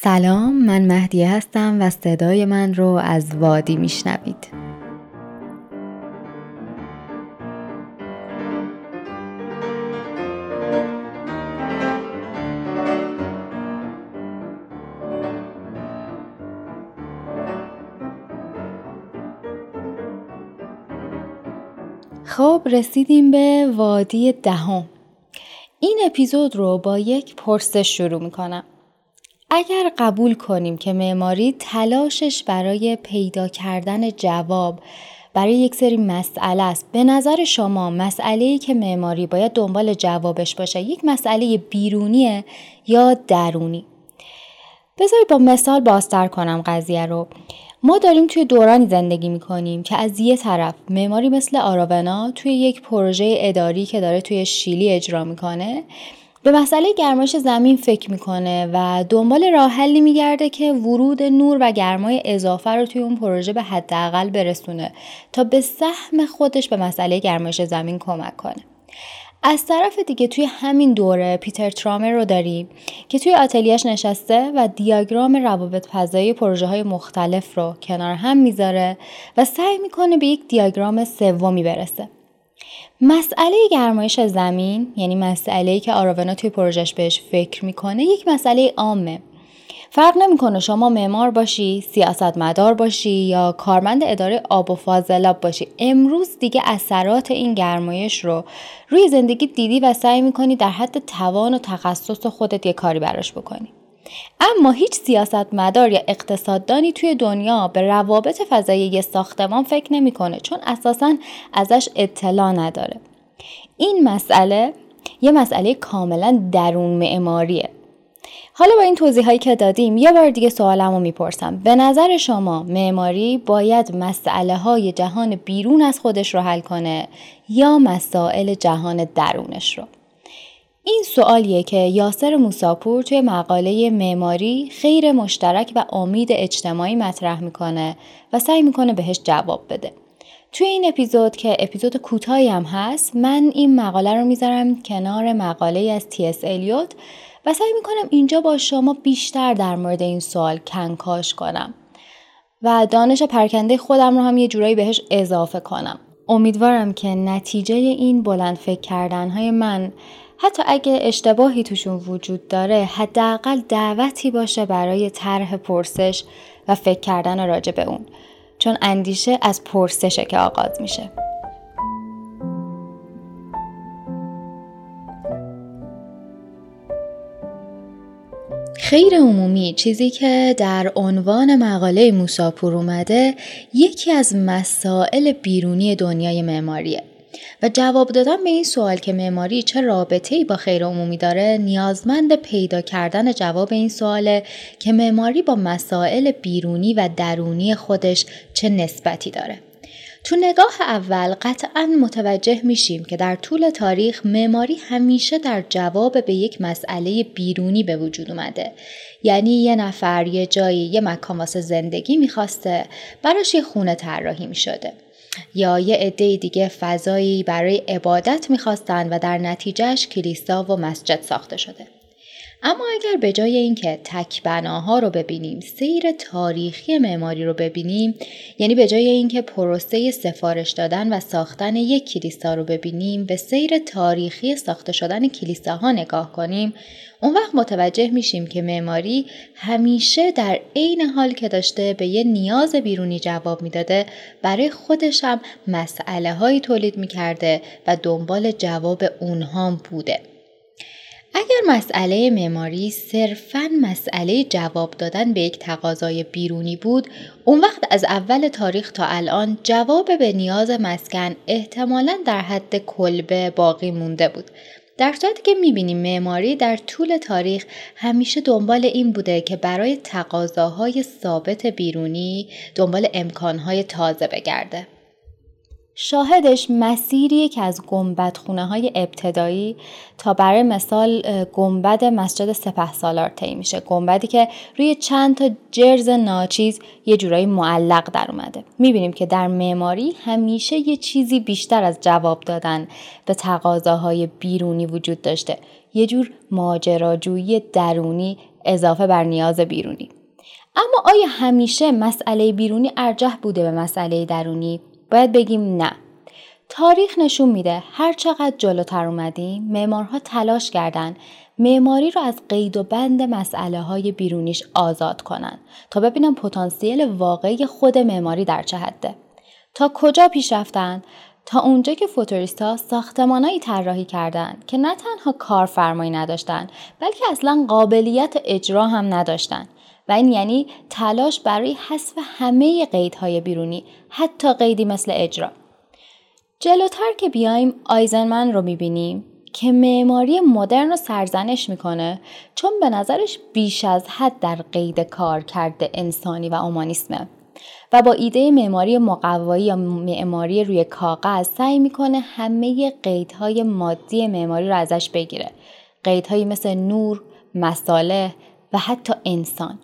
سلام من مهدیه هستم و صدای من رو از وادی میشنوید. خب رسیدیم به وادی دهم. این اپیزود رو با یک پرسش شروع می‌کنم. اگر قبول کنیم که معماری تلاشش برای پیدا کردن جواب برای یک سری مسئله است. به نظر شما مسئله ای که معماری باید دنبال جوابش باشه یک مسئله بیرونیه یا درونی؟ بذارید با مثال بازتر کنم قضیه رو. ما داریم توی دورانی زندگی می‌کنیم که از یه طرف معماری مثل آراونا توی یک پروژه اداری که داره توی شیلی اجرا می‌کنه به مسئله گرمایش زمین فکر می‌کنه و دنبال راه حلی میگرده که ورود نور و گرمای اضافه رو توی اون پروژه به حداقل برسونه تا به سهم خودش به مسئله گرمایش زمین کمک کنه. از طرف دیگه توی همین دوره پیتر ترامر رو داریم که توی آتلیاش نشسته و دیاگرام روابط فضایی پروژه های مختلف رو کنار هم می‌ذاره و سعی می‌کنه به یک دیاگرام سومی برسه. مسئله گرمایش زمین یعنی مسئله که آراونا توی پروژش بهش فکر می‌کنه یک مسئله عامه فرق نمی‌کنه شما معمار باشی، سیاستمدار باشی یا کارمند اداره آب و فاضلاب باشی. امروز دیگه اثرات این گرمایش رو روی زندگی دیدی و سعی می‌کنی در حد توان و تخصص خودت یه کاری براش بکنی. اما هیچ سیاستمدار یا اقتصاددانی توی دنیا به روابط فضایی ساختمان فکر نمی‌کنه چون اساسا ازش اطلاع نداره. این مسئله یه مسئله کاملا درون معماریه. حالا با این توضیح هایی که دادیم یه بار دیگه سوالمو می‌پرسم. به نظر شما معماری باید مسئله های جهان بیرون از خودش رو حل کنه یا مسائل جهان درونش رو؟ این سوالیه که یاسر موساپور توی مقاله معماری خیر مشترک و امید اجتماعی مطرح می‌کنه و سعی می‌کنه بهش جواب بده توی این اپیزود که اپیزود کوتاهی هم هست من این مقاله رو می‌ذارم کنار مقاله از تی اس الیوت و سعی می‌کنم اینجا با شما بیشتر در مورد این سوال کنکاش کنم و دانش پرکنده خودم رو هم یه جورایی بهش اضافه کنم. امیدوارم که نتیجه این بلند فکر کردن های من حتی اگه اشتباهی توشون وجود داره حداقل دعوتی باشه برای طرح پرسش و فکر کردن راجع به اون چون اندیشه از پرسشه که آغاز میشه. خیر عمومی چیزی که در عنوان مقاله موساپور اومده یکی از مسائل بیرونی دنیای معماریه و جواب دادن به این سوال که معماری چه رابطه ای با خیر عمومی داره نیازمند پیدا کردن جواب این سواله که معماری با مسائل بیرونی و درونی خودش چه نسبتی داره. تو نگاه اول قطعا متوجه میشیم که در طول تاریخ معماری همیشه در جواب به یک مسئله بیرونی به وجود اومده. یعنی یه نفر یه جایی یه مکان واسه زندگی می‌خواسته براش یه خونه طراحی می‌شده. یا یه عده دیگه فضایی برای عبادت می‌خواستن و در نتیجهش کلیسا و مسجد ساخته شده. اما اگر به جای اینکه تک بناها رو ببینیم سیر تاریخی معماری رو ببینیم یعنی به جای اینکه پروسه سفارش دادن و ساختن یک کلیسا رو ببینیم به سیر تاریخی ساخته شدن کلیساها نگاه کنیم اون وقت متوجه میشیم که معماری همیشه در عین حال که داشته به یه نیاز بیرونی جواب می‌داده برای خودش هم مسئله هایی تولید می‌کرده و دنبال جواب اونها بوده. اگر مسئله معماری صرفا مسئله جواب دادن به یک تقاضای بیرونی بود اون وقت از اول تاریخ تا الان جواب به نیاز مسکن احتمالا در حد کلبه باقی مونده بود. در صورتی که می‌بینیم معماری در طول تاریخ همیشه دنبال این بوده که برای تقاضاهای ثابت بیرونی دنبال امکانهای تازه بگرده. شاهدش مسیریه که از گنبد خونه های ابتدایی تا برای مثال گنبد مسجد سپه سالار طی میشه. گنبدی که روی چند تا جرز ناچیز یه جورایی معلق در اومده. می‌بینیم که در معماری همیشه یه چیزی بیشتر از جواب دادن به تقاضاهای بیرونی وجود داشته. یه جور ماجراجویی درونی اضافه بر نیاز بیرونی. اما آیا همیشه مسئله بیرونی ارجح بوده به مسئله درونی؟ باید بگیم نه. تاریخ نشون میده هر چقدر جلوتر اومدیم معمارها تلاش کردند معماری رو از قید و بند مسئله های بیرونیش آزاد کنن تا ببینم پتانسیل واقعی خود معماری در چه حده. تا کجا پیش رفتن؟ تا اونجا که فوتوریستا ساختمانایی طراحی کردند که نه تنها کارفرمایی نداشتند بلکه اصلا قابلیت اجرا هم نداشتند این یعنی تلاش برای حذف همه قیدهای بیرونی حتی قیدی مثل اجرا. جلوتر که بیایم آیزنمن رو می‌بینیم که معماری مدرن رو سرزنش می‌کنه چون به نظرش بیش از حد در قید کار کرده انسانی و اومانیسمه. و با ایده معماری مقوایی یا معماری روی کاغذ سعی می‌کنه همه قیدهای مادی معماری رو ازش بگیره. قیدهایی مثل نور، مساله و حتی انسان.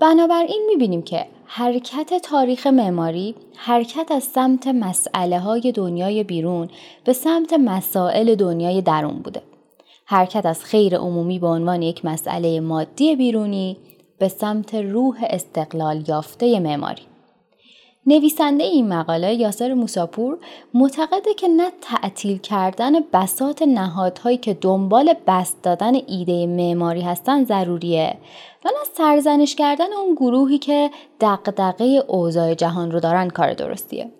بنابراین می‌بینیم که حرکت تاریخ معماری حرکت از سمت مسئله های دنیای بیرون به سمت مسائل دنیای درون بوده. حرکت از خیر عمومی به عنوان یک مسئله مادی بیرونی به سمت روح استقلال یافته معماری. نویسنده این مقاله یاسر موساپور معتقده که نه تعطیل کردن بسات نهادهایی که دنبال بست دادن ایده معماری هستن ضروریه و نه سرزنش کردن اون گروهی که دقدقه اوضاع جهان رو دارن کار درستیه.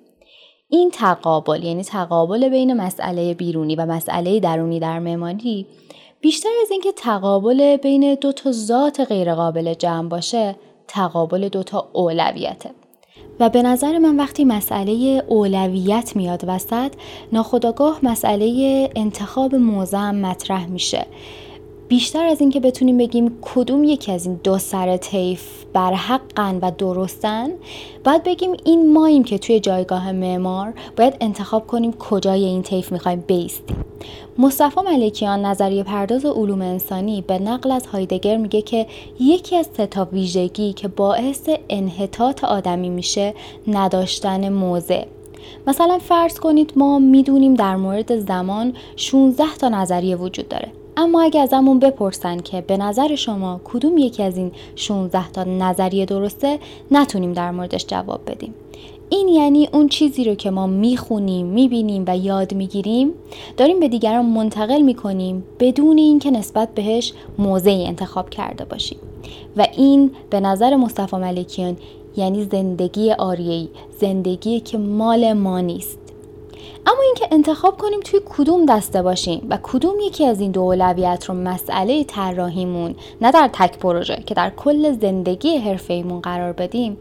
این تقابل یعنی تقابل بین مسئله بیرونی و مسئله درونی در معماری بیشتر از اینکه تقابل بین دو تا ذات غیرقابل جمع باشه تقابل دو تا اولویته و به نظر من وقتی مسئله اولویت میاد وسط ناخداگاه مسئله انتخاب موضع مطرح میشه. بیشتر از اینکه بتونیم بگیم کدوم یکی از این دو سر طیف بر حقن و درستن باید بگیم این ماییم که توی جایگاه معمار باید انتخاب کنیم کجای این طیف می‌خوایم بیستیم. مصطفی ملکیان نظریه پرداز علوم انسانی به نقل از هایدگر میگه که یکی از ستا ویژگی که باعث انحطاط آدمی میشه نداشتن موضع. مثلا فرض کنید ما می‌دونیم در مورد زمان 16 تا نظریه وجود داره. اما اگه ازمون بپرسن که به نظر شما کدوم یکی از این 16 تا نظریه درسته نتونیم در موردش جواب بدیم. این یعنی اون چیزی رو که ما می‌خونیم می‌بینیم و یاد می‌گیریم داریم به دیگران منتقل می‌کنیم بدون اینکه نسبت بهش موضعی انتخاب کرده باشیم. و این به نظر مصطفی ملکیان یعنی زندگی آریهی زندگی که مال ما نیست. اما اینکه انتخاب کنیم توی کدوم دسته باشیم و کدوم یکی از این دو اولویت رو مسئله طراحیمون نه در تک پروژه که در کل زندگی حرفه‌ایمون قرار بدیم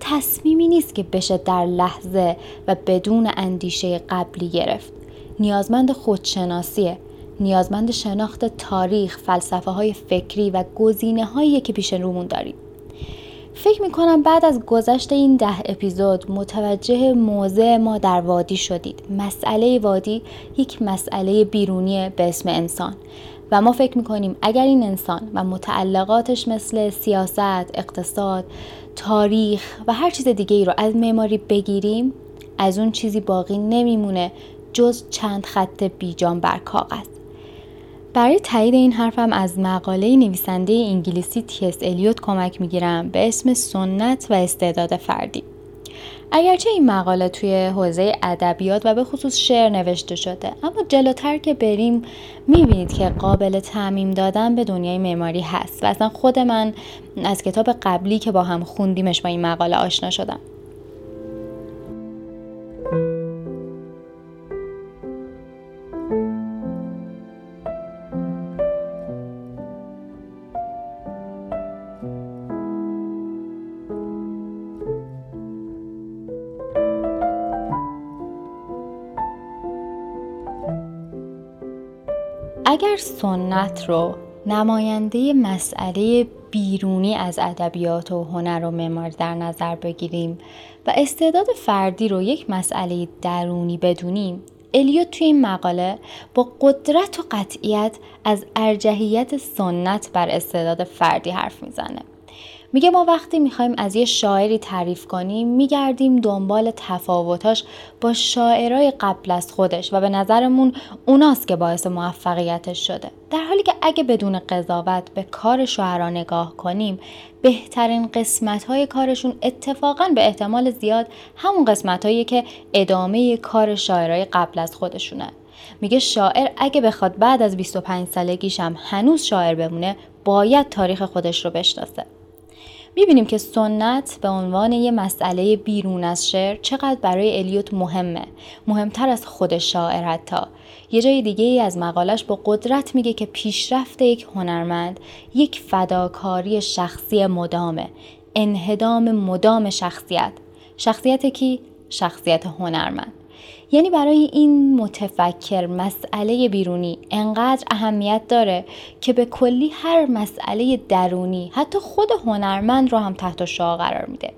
تصمیمی نیست که بشه در لحظه و بدون اندیشه قبلی گرفت. نیازمند خودشناسیه. نیازمند شناخت تاریخ، فلسفه های فکری و گزینه هایی که پیش رومون داریم. فکر می‌کنم بعد از گذشت این ده اپیزود متوجه موضع ما در وادی شدید. مسئله وادی یک مسئله بیرونی به اسم انسان. و ما فکر می‌کنیم اگر این انسان و متعلقاتش مثل سیاست، اقتصاد، تاریخ و هر چیز دیگه ای رو از معماری بگیریم از اون چیزی باقی نمیمونه جز چند خط بیجان بر کاغذ. برای تایید این حرفم از مقاله نویسنده انگلیسی تیس الیوت کمک می‌گیرم به اسم سنت و استعداد فردی. اگرچه این مقاله توی حوزه ادبیات و به خصوص شعر نوشته شده اما جلوتر که بریم می‌بینید که قابل تعمیم دادن به دنیای معماری هست و اصلا خود من از کتاب قبلی که با هم خوندیمش با این مقاله آشنا شدم. اگر سنت رو نماینده مسئله بیرونی از ادبیات و هنر و معماری در نظر بگیریم و استعداد فردی رو یک مسئله درونی بدونیم الیوت توی این مقاله با قدرت و قطعیت از ارجحیت سنت بر استعداد فردی حرف می‌زنه. میگه ما وقتی می‌خوایم از یه شاعری تعریف کنیم میگردیم دنبال تفاوتاش با شاعرای قبل از خودش و به نظرمون اوناست که باعث موفقیتش شده. در حالی که اگه بدون قضاوت به کار شاعرا نگاه کنیم بهترین قسمت های کارشون اتفاقا به احتمال زیاد همون قسمت که ادامه کار شاعرای قبل از خودشونه. میگه شاعر اگه بخواد بعد از 25 سالگیش هم هنوز شاعر بمونه باید تاریخ خودش رو بشناسه. می‌بینیم که سنت به عنوان یه مسئله بیرون از شعر چقدر برای الیوت مهمه. مهمتر از خود شاعر حتی. یه جای دیگه ای از مقالش با قدرت میگه که پیشرفت یک هنرمند یک فداکاری شخصی مدامه. انهدام مدام شخصیت. شخصیت کی؟ شخصیت هنرمند. یعنی برای این متفکر مسئله بیرونی انقدر اهمیت داره که به کلی هر مسئله درونی حتی خود هنرمند رو هم تحت شعا قرار میده.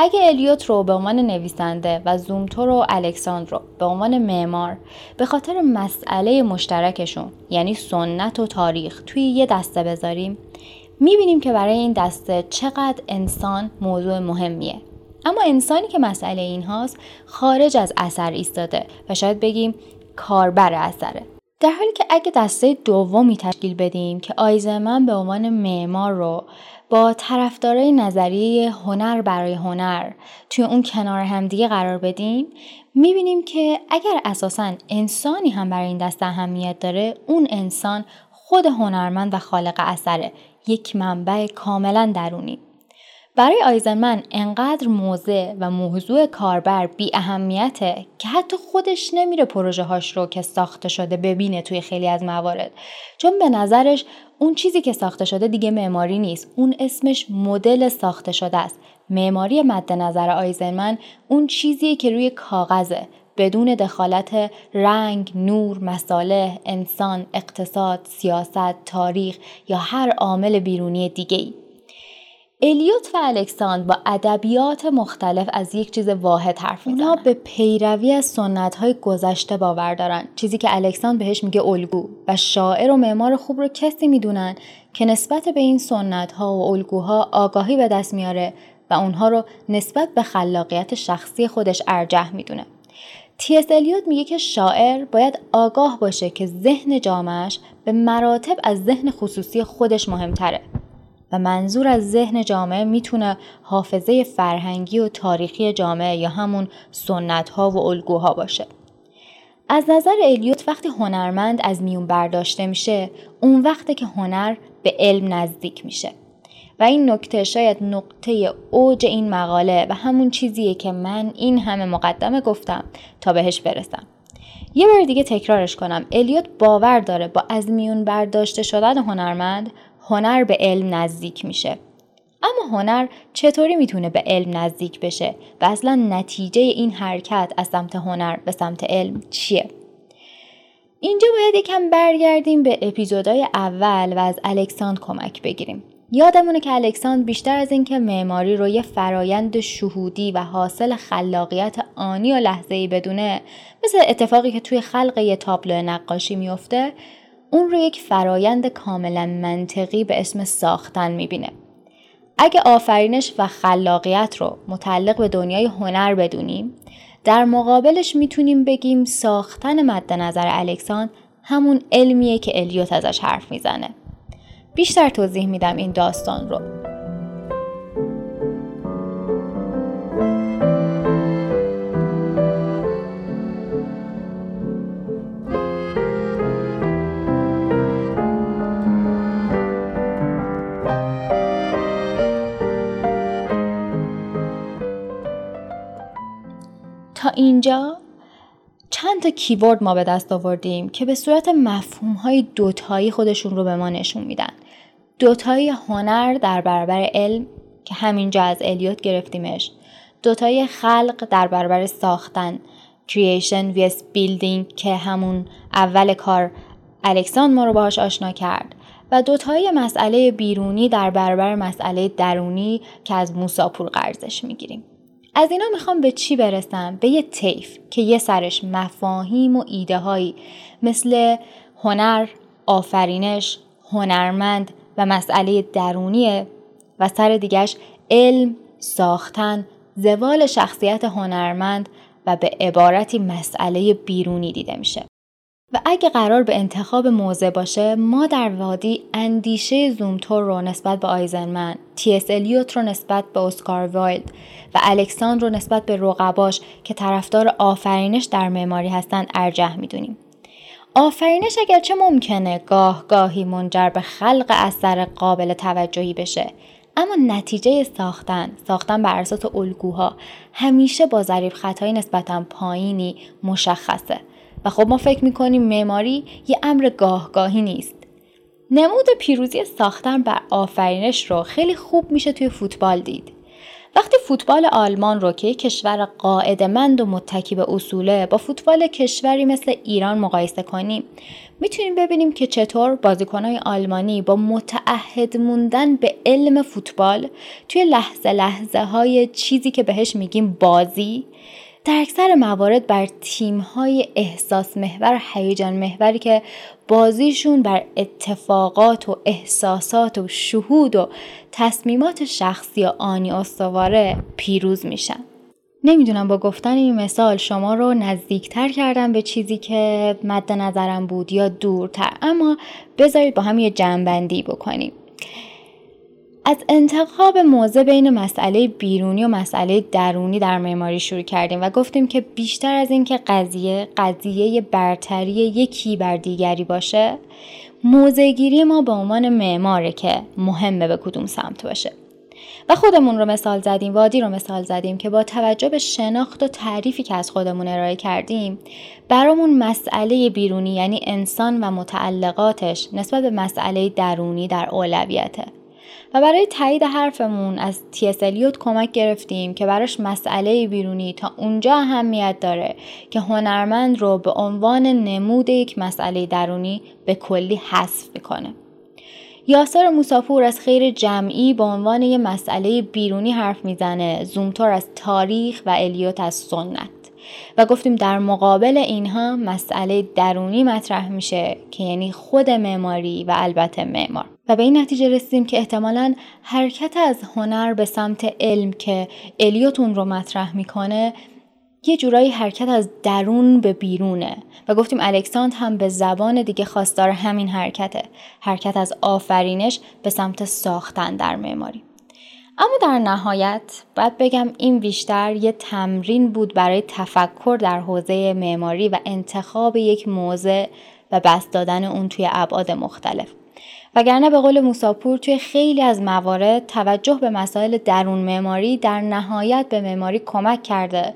اگه الیوت رو به عنوان نویسنده و زومتور و الکساندرو به عنوان معمار به خاطر مسئله مشترکشون یعنی سنت و تاریخ توی یه دسته بذاریم می‌بینیم که برای این دسته چقدر انسان موضوع مهمیه. اما انسانی که مسئله این هاست خارج از اثر ایستاده و شاید بگیم کاربر اثره. در حالی که اگه دسته دومی تشکیل بدیم که آیزمن به عنوان معمار رو با طرفدارای نظریه هنر برای هنر توی اون کنار همدیگه قرار بدیم می‌بینیم که اگر اساسا انسانی هم برای این دسته اهمیت داره اون انسان خود هنرمند و خالق اثره یک منبع کاملا درونی. برای آیزنمن انقدر موضع و موضوع کاربر بی اهمیته که حتی خودش نمیره پروژه هاش رو که ساخته شده ببینه توی خیلی از موارد. چون به نظرش اون چیزی که ساخته شده دیگه معماری نیست. اون اسمش مدل ساخته شده است. معماری مد نظر آیزنمن اون چیزیه که روی کاغذه. بدون دخالت رنگ، نور، مساله، انسان، اقتصاد، سیاست، تاریخ یا هر عامل بیرونی دیگه ای. الیوت و الکساند با ادبیات مختلف از یک چیز واحد حرف می‌زنن. اونا به پیروی از سنت های گذشته باور دارن. چیزی که الکساند بهش میگه الگو و شاعر و معمار خوب رو کسی می‌دونن که نسبت به این سنت ها و الگوها آگاهی به دست میاره و اونها رو نسبت به خلاقیت شخصی خودش ارجح می‌دونه. تی الیوت میگه که شاعر باید آگاه باشه که ذهن جامعش به مراتب از ذهن خصوصی خودش مهمتره و منظور از ذهن جامعه می‌تونه حافظه فرهنگی و تاریخی جامعه یا همون سنت ها و الگوها باشه. از نظر الیوت وقتی هنرمند از میون برداشته میشه اون وقته که هنر به علم نزدیک میشه. و این نکته شاید نقطه اوج این مقاله و همون چیزیه که من این همه مقدمه گفتم تا بهش برسم. یه بار دیگه تکرارش کنم. الیوت باور داره با از میون برداشته شدن هنرمند هنر به علم نزدیک میشه. اما هنر چطوری می‌تونه به علم نزدیک بشه و اصلا نتیجه این حرکت از سمت هنر به سمت علم چیه؟ اینجا باید یکم برگردیم به اپیزودهای اول و از الکساند کمک بگیریم. یادمونه که الکساند بیشتر از اینکه معماری رو یه فرایند شهودی و حاصل خلاقیت آنی و لحظه ای بدونه مثل اتفاقی که توی خلق یه تابلو نقاشی میفته اون رو یک فرایند کاملا منطقی به اسم ساختن می‌بینه. اگه آفرینش و خلاقیت رو متعلق به دنیای هنر بدونیم در مقابلش می‌تونیم بگیم ساختن مد نظر الکسان همون علمیه که الیوت ازش حرف می‌زنه. بیشتر توضیح میدم این داستان رو. اینجا چند تا کیورد ما به دست آوردیم که به صورت مفهوم های دوتایی خودشون رو به ما نشون میدن. دوتایی هنر در برابر علم که همینجا از الیوت گرفتیمش. دوتایی خلق در برابر ساختن creation vs building که همون اول کار الکسان ما رو باهاش آشنا کرد و دوتایی مسئله بیرونی در برابر مسئله درونی که از موساپور قرضش می‌گیریم. از اینا می‌خوام به چی برسم؟ به یه طیف که یه سرش مفاهیم و ایده هایی مثل هنر، آفرینش، هنرمند و مسئله درونیه و سر دیگش علم، ساختن، زوال شخصیت هنرمند و به عبارتی مسئله بیرونی دیده میشه. و اگه قرار به انتخاب موضع باشه ما در وادی اندیشه زومتور رو نسبت به آیزنمن تی اس الیوت رو نسبت به اسکار وایلد و الکساندر رو نسبت به رقباش که طرفدار آفرینش در معماری هستند ارجح می‌دونیم. آفرینش اگرچه ممکنه گاه گاهی منجر به خلق اثر قابل توجهی بشه. اما نتیجه ساختن ساختن بر اساس الگوها همیشه با ظریف خطای نسبتا پایینی مشخصه. و خب ما فکر می‌کنیم معماری یه امر گاهگاهی نیست. نمود پیروزی ساختن بر آفرینش رو خیلی خوب میشه توی فوتبال دید. وقتی فوتبال آلمان رو که کشور قاعدمند و متکی به اصوله با فوتبال کشوری مثل ایران مقایسه کنیم می‌تونیم ببینیم که چطور بازیکنهای آلمانی با متعهد موندن به علم فوتبال توی لحظه لحظه های چیزی که بهش میگیم بازی در اکثر موارد بر های احساس محور هیجان محوری که بازیشون بر اتفاقات و احساسات و شهود و تصمیمات شخصی و آنی استواره پیروز میشن. نمی‌دونم با گفتن این مثال شما رو نزدیکتر کردم به چیزی که مد نظرم بود یا دورتر اما بذارید با هم یه جنبندی بکنیم. از انتخاب موضع بین مسئله بیرونی و مسئله درونی در معماری شروع کردیم و گفتیم که بیشتر از اینکه قضیه قضیه برتری یکی بر دیگری باشه موضعگیری ما به عنوان معماره که مهمه به کدوم سمت باشه. و خودمون رو مثال زدیم وادی رو مثال زدیم که با توجه به شناخت و تعریفی که از خودمون ارائه کردیم برامون مسئله بیرونی یعنی انسان و متعلقاتش نسبت به مسئله درونی در اولویته. و برای تایید حرفمون از تیس الیوت کمک گرفتیم که براش مسئله بیرونی تا اونجا اهمیت داره که هنرمند رو به عنوان نمود یک مسئله درونی به کلی حذف می‌کنه. یاسر موساپور از خیر جمعی به عنوان یه مسئله بیرونی حرف می‌زنه زومتور از تاریخ و الیوت از سنت و گفتیم در مقابل اینها مسئله درونی مطرح میشه که یعنی خود معماری و البته معمار و به این نتیجه رسیدیم که احتمالا حرکت از هنر به سمت علم که الیوتون رو مطرح می‌کنه یه جورایی حرکت از درون به بیرونه. و گفتیم الکساند هم به زبان دیگه خواستار همین حرکته. حرکت از آفرینش به سمت ساختن در معماری. اما در نهایت باید بگم این بیشتر یه تمرین بود برای تفکر در حوزه معماری و انتخاب یک موضع و بست دادن اون توی ابعاد مختلف. وگرنه به قول موساپور توی خیلی از موارد توجه به مسائل درون معماری در نهایت به معماری کمک کرده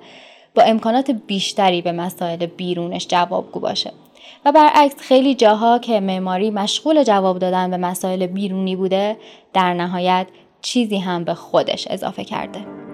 با امکانات بیشتری به مسائل بیرونش جوابگو باشه و برعکس خیلی جاها که معماری مشغول جواب دادن به مسائل بیرونی بوده در نهایت چیزی هم به خودش اضافه کرده.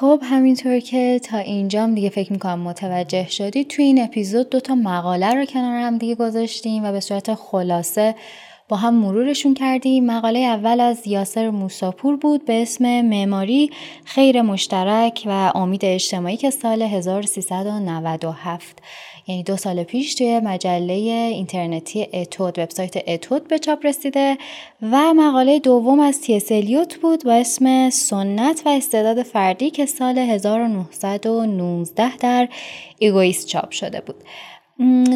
خب همینطور که تا اینجام دیگه فکر می‌کنم متوجه شدید توی این اپیزود دو تا مقاله رو کنار هم دیگه گذاشتیم و به صورت خلاصه با هم مرورشون کردیم. مقاله اول از یاسر موساپور بود به اسم معماری خیر مشترک و امید اجتماعی که سال 1397 یعنی دو سال پیش توی مجله اینترنتی اتود وبسایت اتود به چاپ رسیده و مقاله دوم از تیس الیوت بود با اسم سنت و استعداد فردی که سال 1919 در ایگویست چاپ شده بود.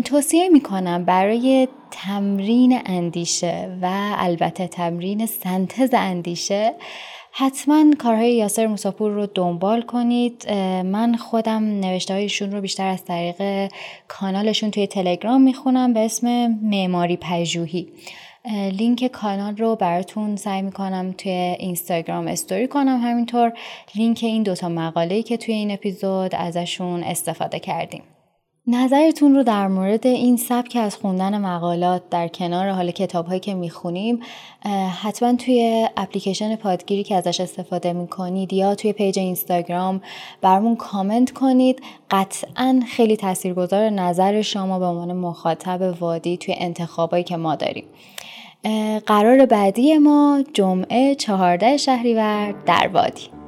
توصیه می‌کنم برای تمرین اندیشه و البته تمرین سنتز اندیشه حتما کارهای یاسر موساپور رو دنبال کنید. من خودم نوشته هایشون رو بیشتر از طریق کانالشون توی تلگرام می‌خونم به اسم معماری پژوهی. لینک کانال رو براتون سعی می‌کنم توی اینستاگرام استوری کنم همینطور. لینک این دوتا مقاله که توی این اپیزود ازشون استفاده کردیم. نظرتون رو در مورد این سبک از خوندن مقالات در کنار حال کتاب هایی که می‌خونیم حتما توی اپلیکیشن پادگیری که ازش استفاده می‌کنید یا توی پیج اینستاگرام برامون کامنت کنید. قطعا خیلی تاثیرگذار نظر شما به عنوان مخاطب وادی توی انتخابایی که ما داریم. قرار بعدی ما جمعه چهارده شهریور در وادی.